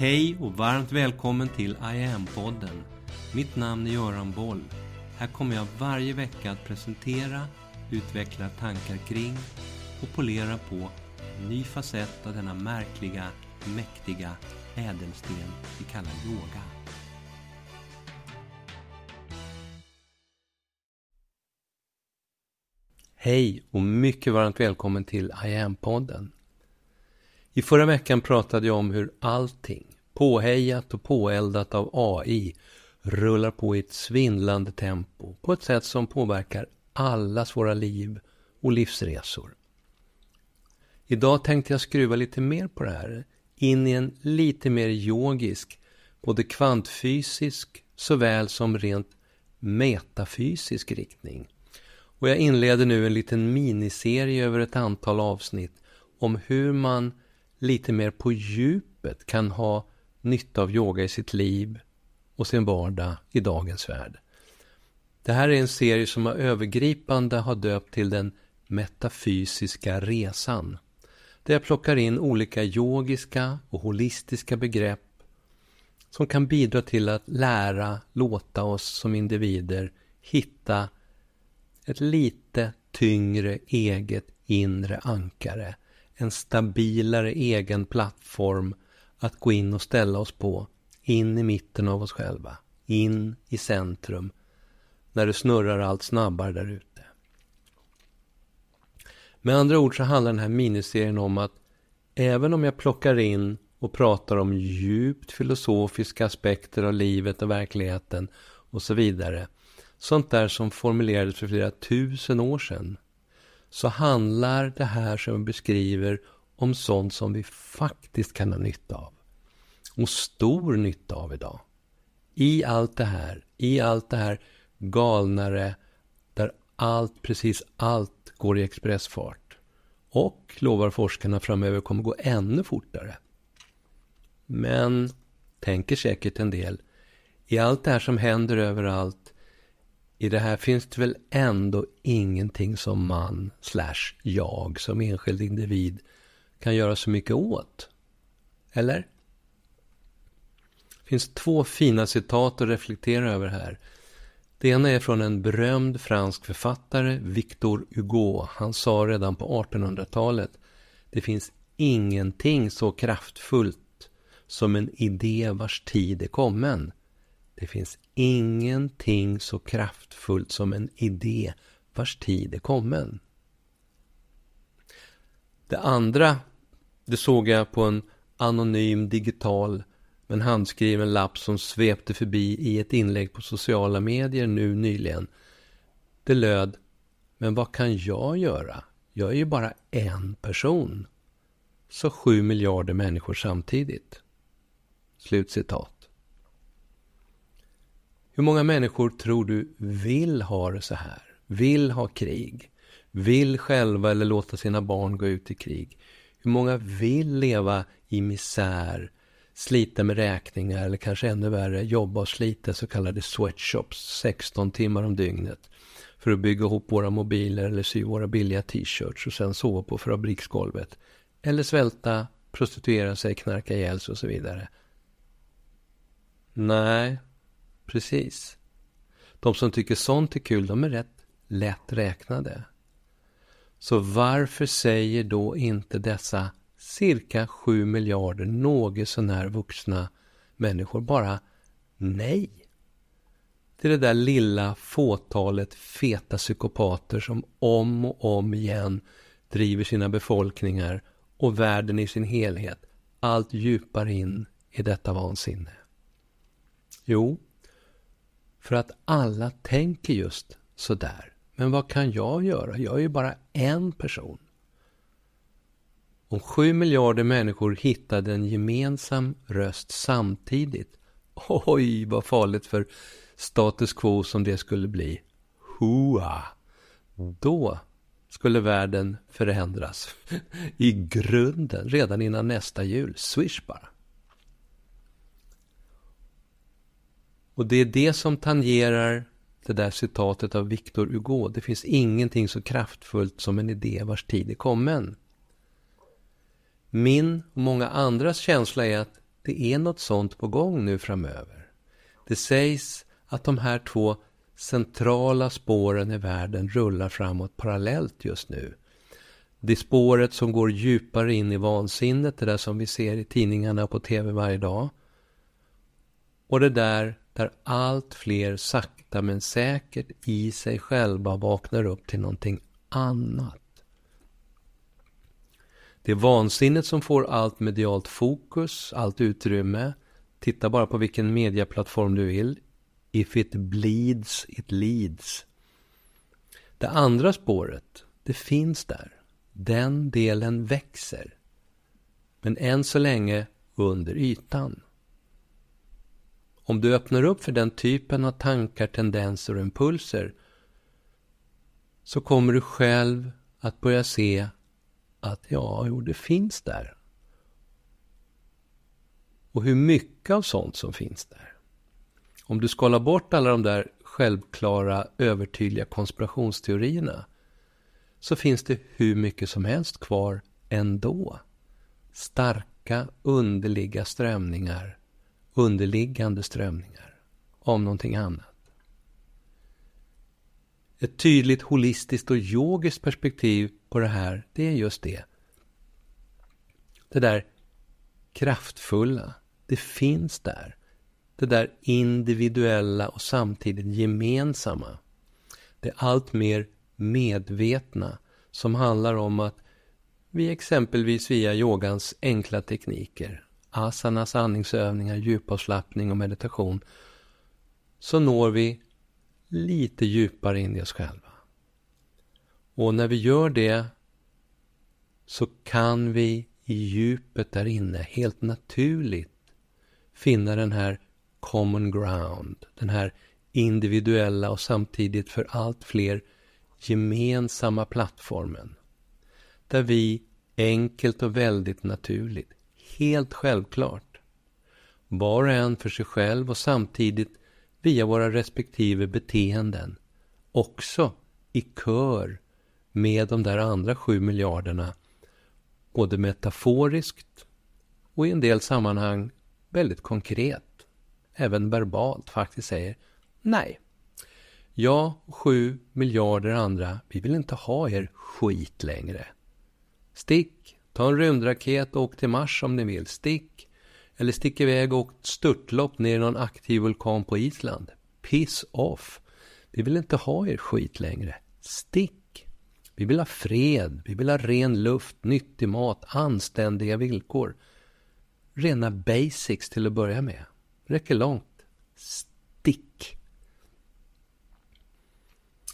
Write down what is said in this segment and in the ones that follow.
Hej och varmt välkommen till I am-podden. Mitt namn är Göran Boll. Här kommer jag varje vecka att presentera, utveckla tankar kring och polera på en ny facett av denna märkliga, mäktiga ädelsten vi kallar yoga. Hej och mycket varmt välkommen till I am-podden. I förra veckan pratade jag om hur allting, påhejat och påeldat av AI, rullar på i ett svindlande tempo på ett sätt som påverkar allas våra liv och livsresor. Idag tänkte jag skruva lite mer på det här, in i en lite mer yogisk, både kvantfysisk såväl som rent metafysisk riktning. Och jag inleder nu en liten miniserie över ett antal avsnitt om hur man lite mer på djupet kan ha nytta av yoga i sitt liv och sin vardag i dagens värld. Det här är en serie som har övergripande har döpt till den metafysiska resan. Där jag plockar in olika yogiska och holistiska begrepp som kan bidra till att lära, låta oss som individer hitta ett lite tyngre eget inre ankare en stabilare egen plattform att gå in och ställa oss på. In i mitten av oss själva. In i centrum. När det snurrar allt snabbare där ute. Med andra ord så handlar den här miniserien om att även om jag plockar in och pratar om djupt filosofiska aspekter av livet och verkligheten och så vidare. Sånt där som formulerades för flera tusen år sedan så handlar det här som vi beskriver om sånt som vi faktiskt kan ha nytta av. Och stor nytta av idag. I allt det här, i allt det här galnare, där allt, precis allt går i expressfart. Och, lovar forskarna framöver, kommer gå ännu fortare. Men, tänker säkert en del, i allt det här som händer överallt i det här finns det väl ändå ingenting som man, slash jag, som enskild individ kan göra så mycket åt? Eller? Det finns två fina citat att reflektera över här. Det ena är från en berömd fransk författare, Victor Hugo. Han sa redan på 1800-talet, det finns ingenting så kraftfullt som en idé vars tid är kommen. Det finns ingenting så kraftfullt som en idé vars tid är kommen. Det andra, det såg jag på en anonym digital men handskriven lapp som svepte förbi i ett inlägg på sociala medier nu nyligen. Det löd, men vad kan jag göra? Jag är ju bara en person. Så sju miljarder människor samtidigt. Slutcitat. Hur många människor tror du vill ha det så här? Vill ha krig? Vill själva eller låta sina barn gå ut i krig? Hur många vill leva i misär, slita med räkningar eller kanske ännu värre jobba och slita så kallade sweatshops 16 timmar om dygnet för att bygga ihop våra mobiler eller sy våra billiga t-shirts och sen sova på fabriksgolvet. Eller svälta, prostituera sig, knarka ihjäl sig och så vidare. Nej, Precis. De som tycker sånt är kul, de är rätt lätt räknade. Så varför säger då inte dessa cirka sju miljarder något sånär vuxna människor bara nej? Till det där lilla fåtalet feta psykopater som om och om igen driver sina befolkningar och världen i sin helhet allt djupare in i detta vansinne. Jo, för att alla tänker just sådär. Men vad kan jag göra? Jag är ju bara en person. Om sju miljarder människor hittade en gemensam röst samtidigt. Oj, vad farligt för status quo som det skulle bli. Hua! Då skulle världen förändras i grunden redan innan nästa jul. Swish bara. Och det är det som tangerar det där citatet av Victor Hugo. Det finns ingenting så kraftfullt som en idé vars tid är kommen. Min och många andras känsla är att det är något sånt på gång nu framöver. Det sägs att de här två centrala spåren i världen rullar framåt parallellt just nu. Det spåret som går djupare in i vansinnet, det där som vi ser i tidningarna och på tv varje dag. Och det där där allt fler sakta men säkert i sig själva vaknar upp till någonting annat. Det är vansinnet som får allt medialt fokus, allt utrymme. Titta bara på vilken mediaplattform du vill. If it bleeds, it leads. Det andra spåret, det finns där. Den delen växer. Men än så länge under ytan. Om du öppnar upp för den typen av tankar, tendenser och impulser så kommer du själv att börja se att ja, jo, det finns där. Och hur mycket av sånt som finns där. Om du skalar bort alla de där självklara, övertydliga konspirationsteorierna så finns det hur mycket som helst kvar ändå. Starka, underliga strömningar, underliggande strömningar om någonting annat. Ett tydligt holistiskt och yogiskt perspektiv på det här, det är just det. Det där kraftfulla, det finns där. Det där individuella och samtidigt gemensamma. Det allt mer medvetna som handlar om att vi exempelvis via yogans enkla tekniker, asanas andningsövningar, djupavslappning och meditation, så når vi lite djupare in i oss själva. Och när vi gör det så kan vi i djupet där inne helt naturligt finna den här common ground, den här individuella och samtidigt för allt fler gemensamma plattformen. Där vi enkelt och väldigt naturligt, helt självklart, var och en för sig själv och samtidigt via våra respektive beteenden också i kör med de där andra sju miljarderna både metaforiskt och i en del sammanhang väldigt konkret, även verbalt faktiskt säger nej. Jag och sju miljarder andra, vi vill inte ha er skit längre. Stick, ta en rymdraket och åk till Mars om ni vill. Stick, eller stick iväg och åk störtlopp ner i någon aktiv vulkan på Island. Piss off. Vi vill inte ha er skit längre. Stick. Vi vill ha fred, vi vill ha ren luft, nyttig mat, anständiga villkor. Rena basics till att börja med. Räcker långt. Stick.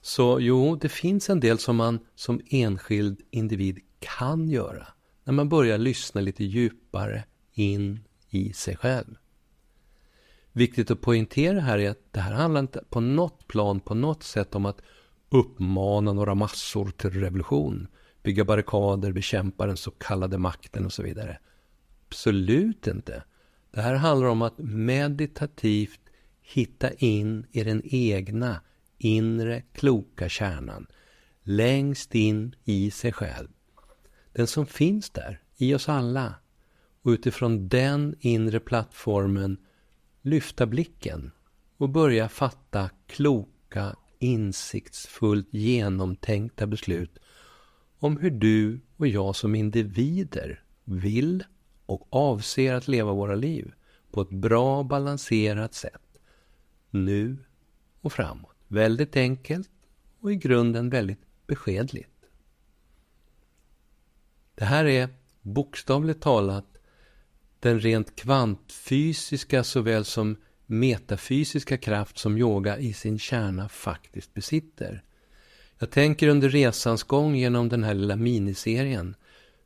Så jo, det finns en del som man som enskild individ kan göra när man börjar lyssna lite djupare in i sig själv. Viktigt att poängtera här är att det här handlar inte på något plan, på något sätt om att uppmana några massor till revolution, bygga barrikader, bekämpa den så kallade makten och så vidare. Absolut inte. Det här handlar om att meditativt hitta in i den egna inre kloka kärnan, längst in i sig själv. Den som finns där, i oss alla. Och utifrån den inre plattformen lyfta blicken och börja fatta kloka insiktsfullt genomtänkta beslut om hur du och jag som individer vill och avser att leva våra liv på ett bra balanserat sätt. Nu och framåt. Väldigt enkelt och i grunden väldigt beskedligt. Det här är bokstavligt talat den rent kvantfysiska såväl som metafysiska kraft som yoga i sin kärna faktiskt besitter. Jag tänker under resans gång genom den här lilla miniserien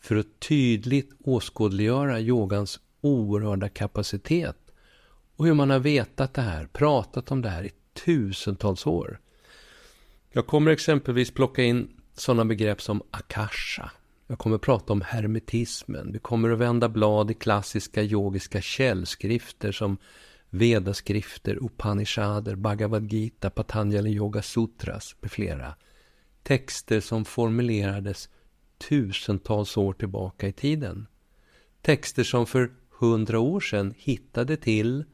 för att tydligt åskådliggöra yogans oerhörda kapacitet och hur man har vetat det här, pratat om det här i tusentals år. Jag kommer exempelvis plocka in sådana begrepp som akasha. Jag kommer att prata om hermetismen. Vi kommer att vända blad i klassiska yogiska källskrifter som Vedaskrifter, Upanishader, Bhagavad Gita, Patanjali Yoga Sutras med flera. Texter som formulerades tusentals år tillbaka i tiden. Texter som för hundra år sedan hittade till,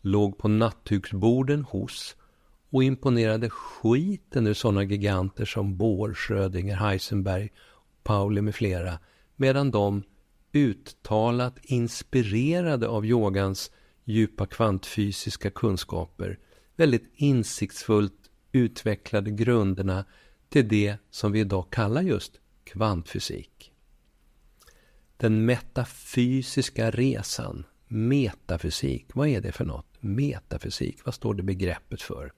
låg på nattduksborden hos och imponerade skiten ur sådana giganter som Bohr, Schrödinger, Heisenberg, Pauli med flera, medan de uttalat inspirerade av yogans djupa kvantfysiska kunskaper väldigt insiktsfullt utvecklade grunderna till det som vi idag kallar just kvantfysik. Den metafysiska resan, metafysik, vad är det för något? Metafysik, vad står det begreppet för?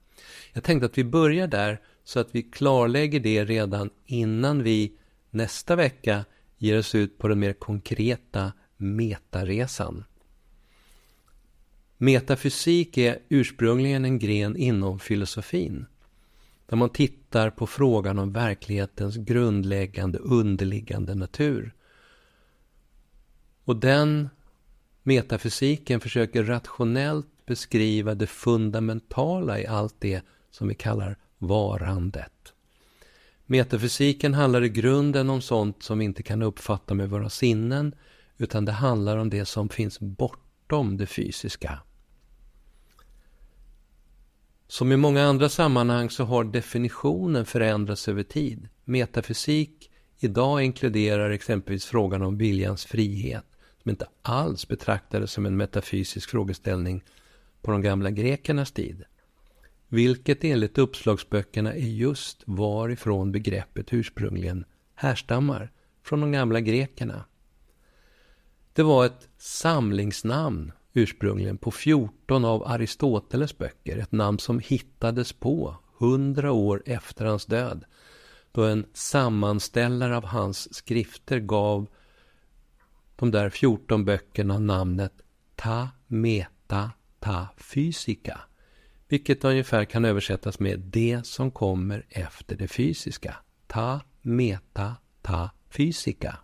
Jag tänkte att vi börjar där så att vi klarlägger det redan innan vi nästa vecka ger oss ut på den mer konkreta metaresan. Metafysik är ursprungligen en gren inom filosofin där man tittar på frågan om verklighetens grundläggande underliggande natur. Och den metafysiken försöker rationellt beskriva det fundamentala i allt det som vi kallar varandet. Metafysiken handlar i grunden om sånt som vi inte kan uppfatta med våra sinnen utan det handlar om det som finns bortom det fysiska. Som i många andra sammanhang så har definitionen förändrats över tid. Metafysik idag inkluderar exempelvis frågan om viljans frihet som inte alls betraktades som en metafysisk frågeställning på de gamla grekernas tid. Vilket enligt uppslagsböckerna är just varifrån begreppet ursprungligen härstammar, från de gamla grekerna. Det var ett samlingsnamn ursprungligen på 14 av Aristoteles böcker, ett namn som hittades på hundra år efter hans död, då en sammanställare av hans skrifter gav de där 14 böckerna namnet Ta Meta Ta Fysica, vilket ungefär kan översättas med det som kommer efter det fysiska. Ta Meta Ta fysika.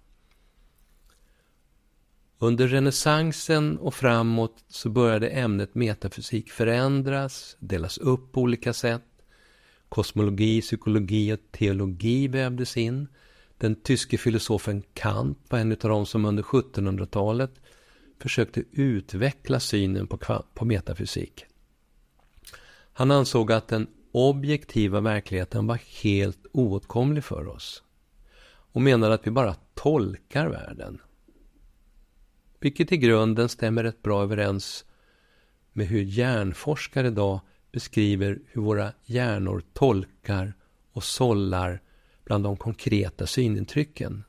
Under renässansen och framåt så började ämnet metafysik förändras, delas upp på olika sätt. Kosmologi, psykologi och teologi vävdes in. Den tyske filosofen Kant var en av de som under 1700-talet försökte utveckla synen på, på metafysik. Han ansåg att den objektiva verkligheten var helt oåtkomlig för oss och menade att vi bara tolkar världen. Vilket i grunden stämmer rätt bra överens med hur hjärnforskare idag beskriver hur våra hjärnor tolkar och sållar bland de konkreta synintrycken.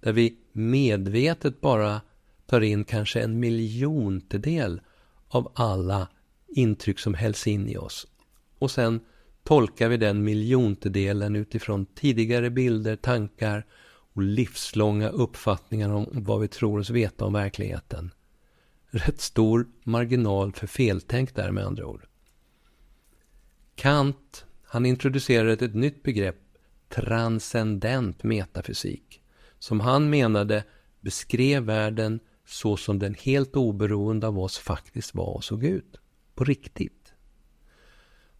Där vi medvetet bara tar in kanske en miljontedel av alla intryck som hälls in i oss. Och sen tolkar vi den miljontedelen utifrån tidigare bilder, tankar och livslånga uppfattningar om vad vi tror oss veta om verkligheten. Rätt stor marginal för feltänk där med andra ord. Kant, han introducerade ett nytt begrepp, transcendent metafysik, som han menade beskrev världen så som den helt oberoende av oss faktiskt var och såg ut. På riktigt.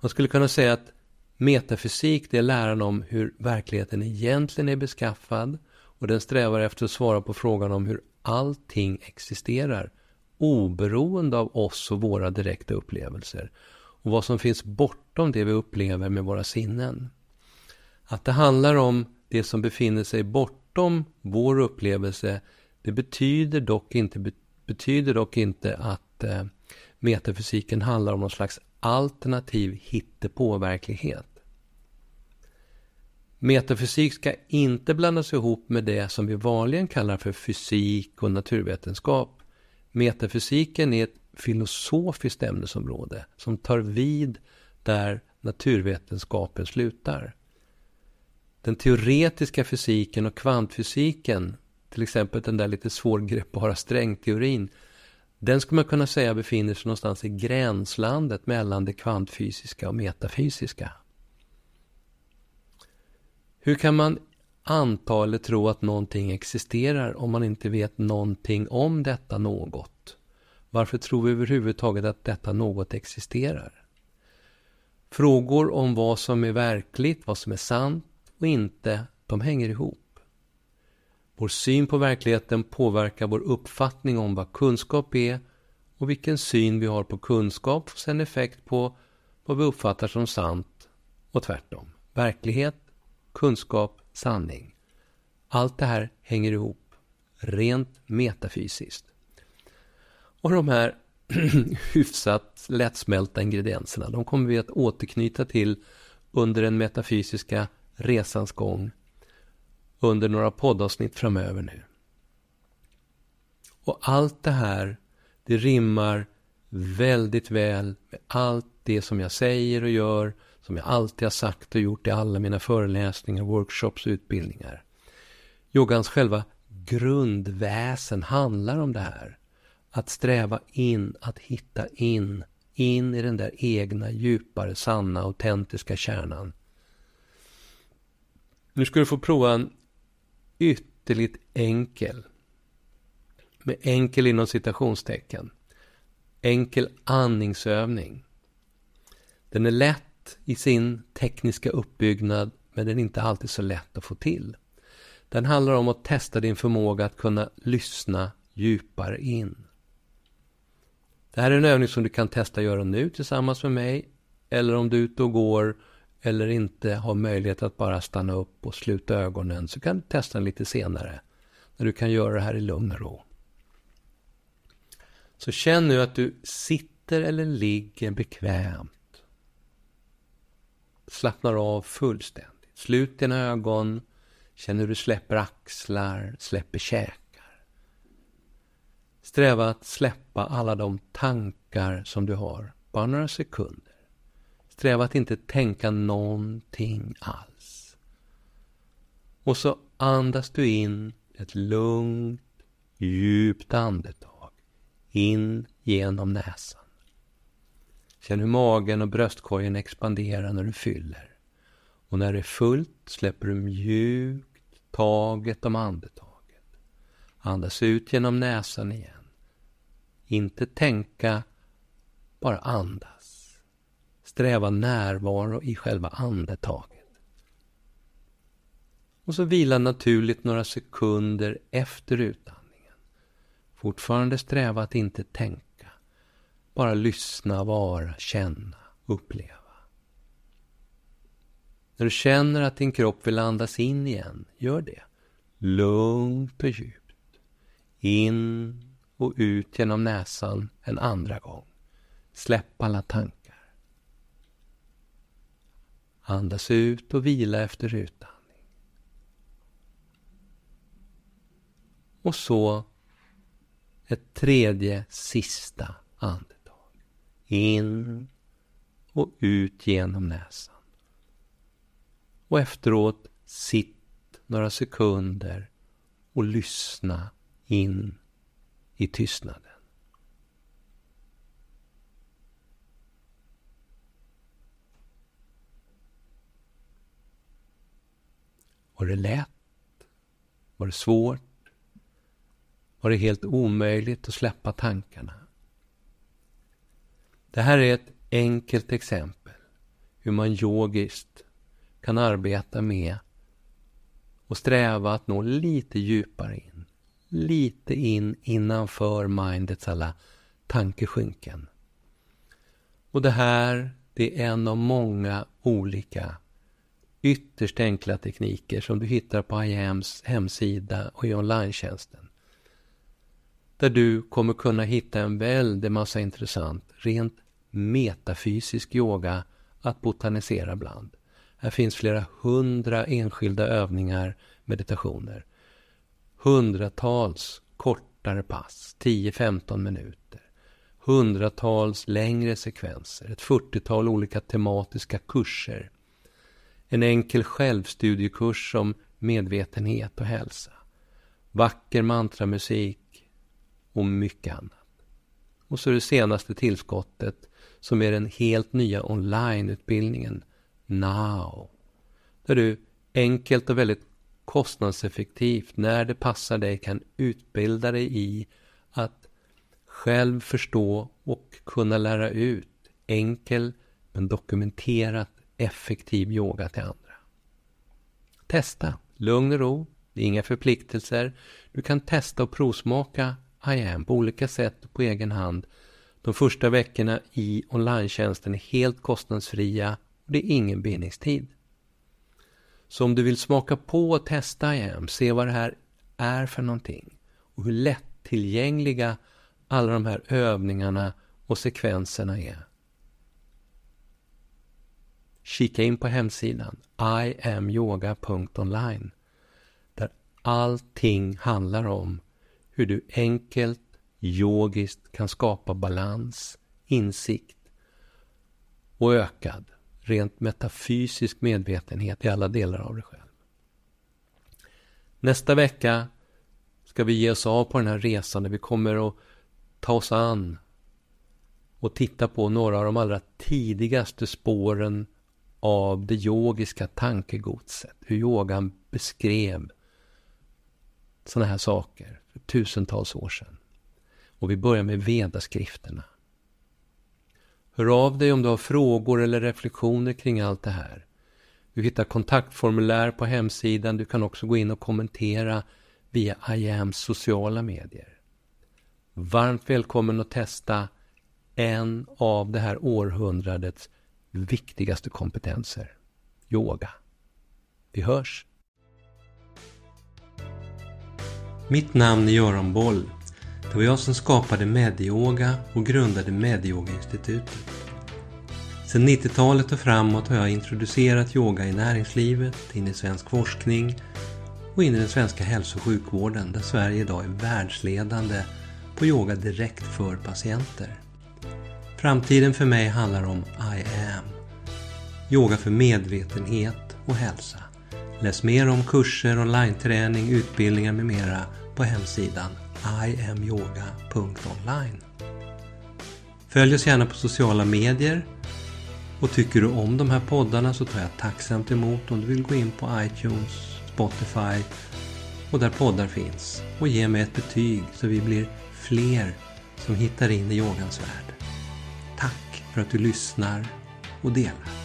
Man skulle kunna säga att Metafysik det är läran om hur verkligheten egentligen är beskaffad och den strävar efter att svara på frågan om hur allting existerar oberoende av oss och våra direkta upplevelser och vad som finns bortom det vi upplever med våra sinnen. Att det handlar om det som befinner sig bortom vår upplevelse det betyder dock inte, betyder dock inte att eh, metafysiken handlar om någon slags alternativ hittepåverklighet. Metafysik ska inte blandas ihop med det som vi vanligen kallar för fysik och naturvetenskap. Metafysiken är ett filosofiskt ämnesområde som tar vid där naturvetenskapen slutar. Den teoretiska fysiken och kvantfysiken, till exempel den där lite svårgreppbara strängteorin, den skulle man kunna säga befinner sig någonstans i gränslandet mellan det kvantfysiska och metafysiska. Hur kan man anta eller tro att någonting existerar om man inte vet någonting om detta något? Varför tror vi överhuvudtaget att detta något existerar? Frågor om vad som är verkligt, vad som är sant och inte, de hänger ihop. Vår syn på verkligheten påverkar vår uppfattning om vad kunskap är och vilken syn vi har på kunskap får sedan effekt på vad vi uppfattar som sant och tvärtom. Verklighet, kunskap, sanning. Allt det här hänger ihop, rent metafysiskt. Och de här hyfsat lättsmälta ingredienserna, de kommer vi att återknyta till under den metafysiska resans gång under några poddavsnitt framöver nu. Och allt det här, det rimmar väldigt väl med allt det som jag säger och gör, som jag alltid har sagt och gjort i alla mina föreläsningar, workshops och utbildningar. Yogans själva grundväsen handlar om det här. Att sträva in, att hitta in, in i den där egna djupare, sanna, autentiska kärnan. Nu ska du få prova en ytterligt enkel, med enkel inom citationstecken, enkel andningsövning. Den är lätt i sin tekniska uppbyggnad, men den är inte alltid så lätt att få till. Den handlar om att testa din förmåga att kunna lyssna djupare in. Det här är en övning som du kan testa att göra nu tillsammans med mig, eller om du är ute och går eller inte har möjlighet att bara stanna upp och sluta ögonen så kan du testa den lite senare. När du kan göra det här i lugn och ro. Så känn nu att du sitter eller ligger bekvämt. Slappnar av fullständigt. Slut dina ögon. Känn hur du släpper axlar, släpper käkar. Sträva att släppa alla de tankar som du har. Bara några sekunder. Sträva att inte tänka någonting alls. Och så andas du in ett lugnt, djupt andetag. In genom näsan. Känn hur magen och bröstkorgen expanderar när du fyller. Och när det är fullt släpper du mjukt taget om andetaget. Andas ut genom näsan igen. Inte tänka, bara andas. Sträva närvaro i själva andetaget. Och så vila naturligt några sekunder efter utandningen. Fortfarande sträva att inte tänka. Bara lyssna, vara, känna, uppleva. När du känner att din kropp vill andas in igen, gör det. Lugnt och djupt. In och ut genom näsan en andra gång. Släpp alla tankar. Andas ut och vila efter utandning. Och så ett tredje, sista andetag. In och ut genom näsan. Och efteråt, sitt några sekunder och lyssna in i tystnaden. Var det lätt? Var det svårt? Var det helt omöjligt att släppa tankarna? Det här är ett enkelt exempel hur man yogiskt kan arbeta med och sträva att nå lite djupare in. Lite in innanför mindets alla tankeskynken. Och det här, det är en av många olika ytterst enkla tekniker som du hittar på IAMs hemsida och i online Där du kommer kunna hitta en väldig massa intressant, rent metafysisk yoga att botanisera bland. Här finns flera hundra enskilda övningar, meditationer. Hundratals kortare pass, 10-15 minuter. Hundratals längre sekvenser, ett 40-tal olika tematiska kurser en enkel självstudiekurs om medvetenhet och hälsa. Vacker mantramusik och mycket annat. Och så det senaste tillskottet som är den helt nya onlineutbildningen Now. Där du enkelt och väldigt kostnadseffektivt när det passar dig kan utbilda dig i att själv förstå och kunna lära ut enkel men dokumenterat effektiv yoga till andra. Testa, lugn och ro, Det är inga förpliktelser. Du kan testa och provsmaka IAM på olika sätt och på egen hand. De första veckorna i online är helt kostnadsfria och det är ingen bindningstid. Så om du vill smaka på och testa IAM, se vad det här är för någonting och hur lättillgängliga alla de här övningarna och sekvenserna är. Kika in på hemsidan iamyoga.online där allting handlar om hur du enkelt, yogiskt kan skapa balans, insikt och ökad, rent metafysisk medvetenhet i alla delar av dig själv. Nästa vecka ska vi ge oss av på den här resan där vi kommer att ta oss an och titta på några av de allra tidigaste spåren av det yogiska tankegodset. Hur yogan beskrev sådana här saker för tusentals år sedan. Och vi börjar med vedaskrifterna. Hör av dig om du har frågor eller reflektioner kring allt det här. Du hittar kontaktformulär på hemsidan. Du kan också gå in och kommentera via IAMs sociala medier. Varmt välkommen att testa en av det här århundradets viktigaste kompetenser. Yoga. Vi hörs! Mitt namn är Göran Boll. Det var jag som skapade Medyoga och grundade Medyoga-institutet. Sedan 90-talet och framåt har jag introducerat yoga i näringslivet, in i svensk forskning och in i den svenska hälso och sjukvården där Sverige idag är världsledande på yoga direkt för patienter. Framtiden för mig handlar om I am. Yoga för medvetenhet och hälsa. Läs mer om kurser, online-träning, utbildningar med mera på hemsidan iamyoga.online. Följ oss gärna på sociala medier och tycker du om de här poddarna så tar jag tacksamt emot om du vill gå in på iTunes, Spotify och där poddar finns och ge mig ett betyg så vi blir fler som hittar in i yogans värld. För att du lyssnar och delar.